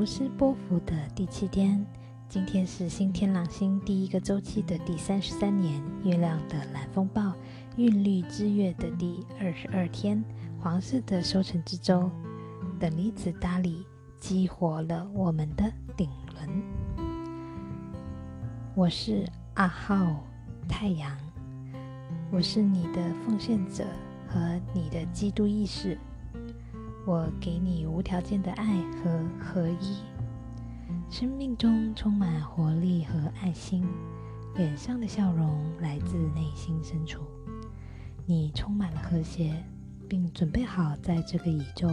无私波幅的第七天，今天是新天。狼星第一个周期的第三十三年，月亮的蓝风暴韵律之月的第二十二天，黄色的收成之周，等离子搭理激活了我们的顶轮。我是阿浩太阳，我是你的奉献者和你的基督意识。我给你无条件的爱和合一，生命中充满活力和爱心，脸上的笑容来自内心深处。你充满了和谐，并准备好在这个宇宙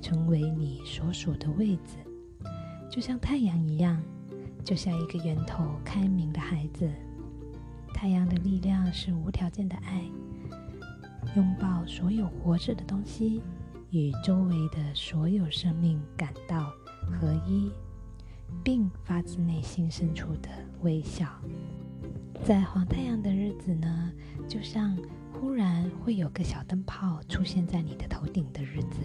成为你所属的位置，就像太阳一样，就像一个源头开明的孩子。太阳的力量是无条件的爱，拥抱所有活着的东西。与周围的所有生命感到合一，并发自内心深处的微笑。在黄太阳的日子呢，就像忽然会有个小灯泡出现在你的头顶的日子，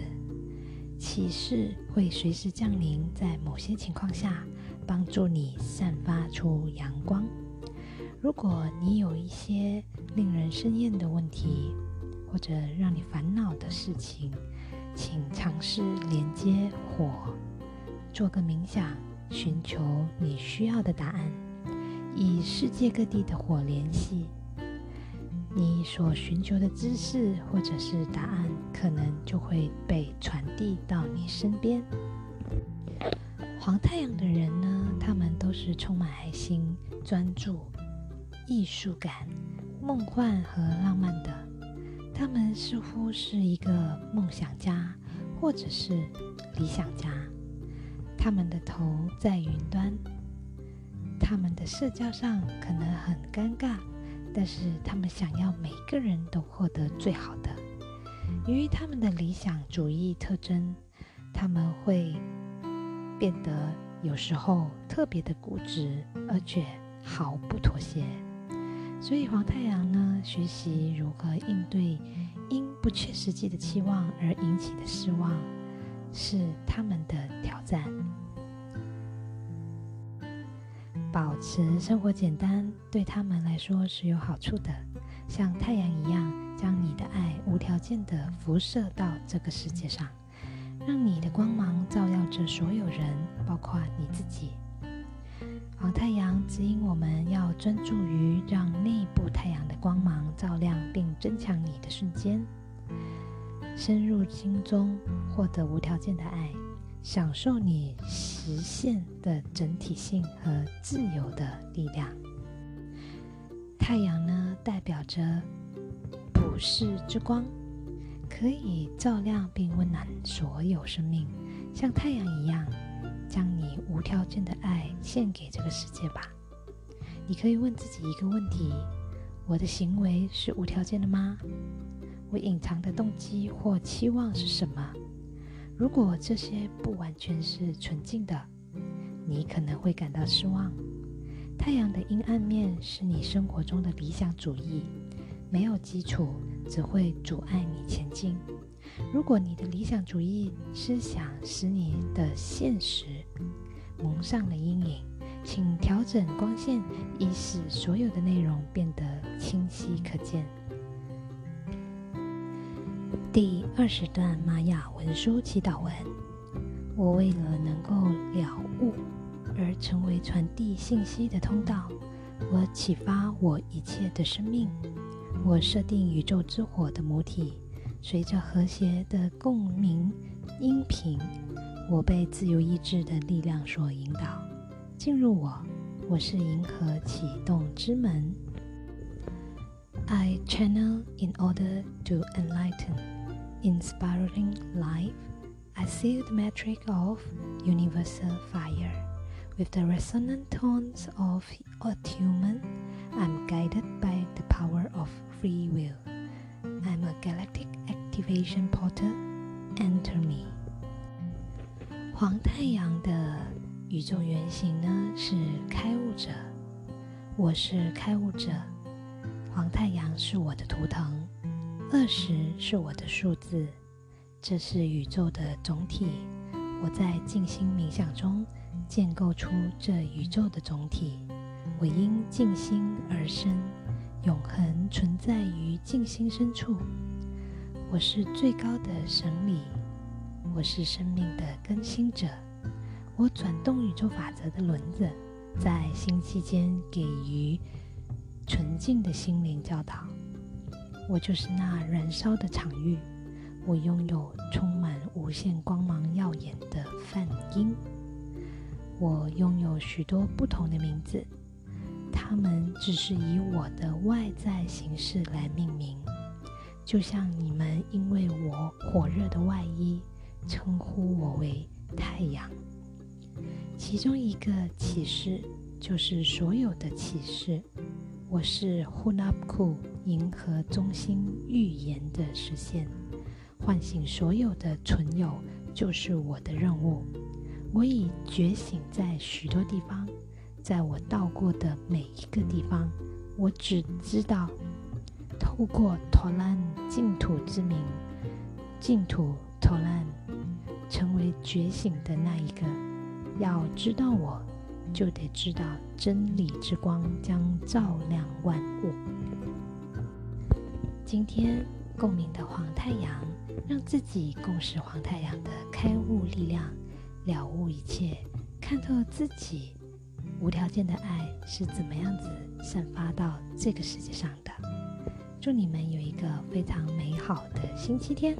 启示会随时降临，在某些情况下帮助你散发出阳光。如果你有一些令人生厌的问题，或者让你烦恼的事情，请尝试连接火，做个冥想，寻求你需要的答案。以世界各地的火联系，你所寻求的知识或者是答案，可能就会被传递到你身边。黄太阳的人呢，他们都是充满爱心、专注、艺术感、梦幻和浪漫的。他们似乎是一个梦想家，或者是理想家。他们的头在云端，他们的社交上可能很尴尬，但是他们想要每个人都获得最好的。由于他们的理想主义特征，他们会变得有时候特别的固执，而且毫不妥协。所以黄太阳呢，学习如何应对因不切实际的期望而引起的失望，是他们的挑战。保持生活简单，对他们来说是有好处的。像太阳一样，将你的爱无条件的辐射到这个世界上，让你的光芒照耀着所有人，包括你自己。黄太阳指引我们要专注于让内部太阳的光芒照亮并增强你的瞬间，深入心中，获得无条件的爱，享受你实现的整体性和自由的力量。太阳呢，代表着普世之光，可以照亮并温暖所有生命，像太阳一样。将你无条件的爱献给这个世界吧。你可以问自己一个问题：我的行为是无条件的吗？我隐藏的动机或期望是什么？如果这些不完全是纯净的，你可能会感到失望。太阳的阴暗面是你生活中的理想主义，没有基础只会阻碍你前进。如果你的理想主义思想使你的现实蒙上了阴影，请调整光线，以使所有的内容变得清晰可见。第二十段玛雅文书祈祷文：我为了能够了悟而成为传递信息的通道，我启发我一切的生命，我设定宇宙之火的母体。随着和谐的共鸣音频，我被自由意志的力量所引导，进入我。我是银河启动之门。I channel in order to enlighten, inspiring life. I see the metric of universal fire. With the resonant tones of attunement, I'm guided by the power of free will. I'm a galactic activation portal. Enter me. 黄太阳的宇宙原型呢是开悟者，我是开悟者。黄太阳是我的图腾，二十是我的数字，这是宇宙的总体。我在静心冥想中建构出这宇宙的总体。我因静心而生，永恒存在于静心深处。我是最高的神理，我是生命的更新者。我转动宇宙法则的轮子，在星期间给予纯净的心灵教导。我就是那燃烧的场域。我拥有充满无限光芒、耀眼的梵音。我拥有许多不同的名字，它们只是以我的外在形式来命名。就像你们因为我火热的外衣称呼我为太阳，其中一个启示就是所有的启示。我是 Hunapku 银河中心预言的实现，唤醒所有的存有就是我的任务。我已觉醒在许多地方，在我到过的每一个地方，我只知道。透过托兰净土之名，净土托兰成为觉醒的那一个。要知道我，就得知道真理之光将照亮万物。今天共鸣的黄太阳，让自己共识黄太阳的开悟力量，了悟一切，看透自己。无条件的爱是怎么样子散发到这个世界上的？祝你们有一个非常美好的星期天。